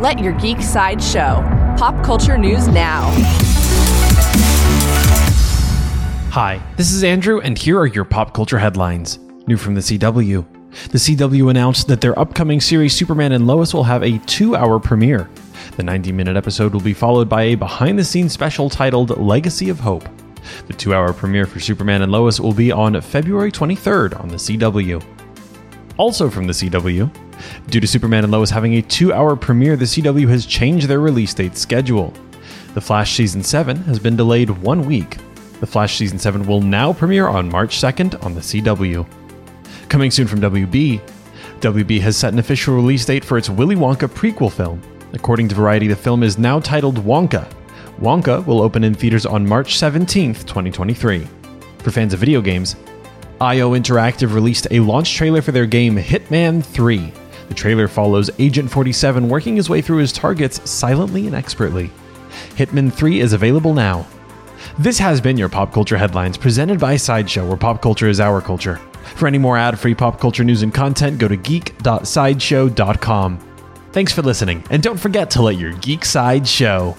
Let your geek side show. Pop culture news now. Hi, this is Andrew, and here are your pop culture headlines. New from the CW. The CW announced that their upcoming series Superman and Lois will have a two hour premiere. The 90 minute episode will be followed by a behind the scenes special titled Legacy of Hope. The two hour premiere for Superman and Lois will be on February 23rd on the CW. Also from the CW, due to Superman and Lois having a two hour premiere, the CW has changed their release date schedule. The Flash Season 7 has been delayed one week. The Flash Season 7 will now premiere on March 2nd on the CW. Coming soon from WB, WB has set an official release date for its Willy Wonka prequel film. According to Variety, the film is now titled Wonka. Wonka will open in theaters on March 17th, 2023. For fans of video games, IO Interactive released a launch trailer for their game Hitman 3. The trailer follows Agent 47 working his way through his targets silently and expertly. Hitman 3 is available now. This has been your Pop Culture Headlines presented by Sideshow, where pop culture is our culture. For any more ad free pop culture news and content, go to geek.sideshow.com. Thanks for listening, and don't forget to let your geek side show.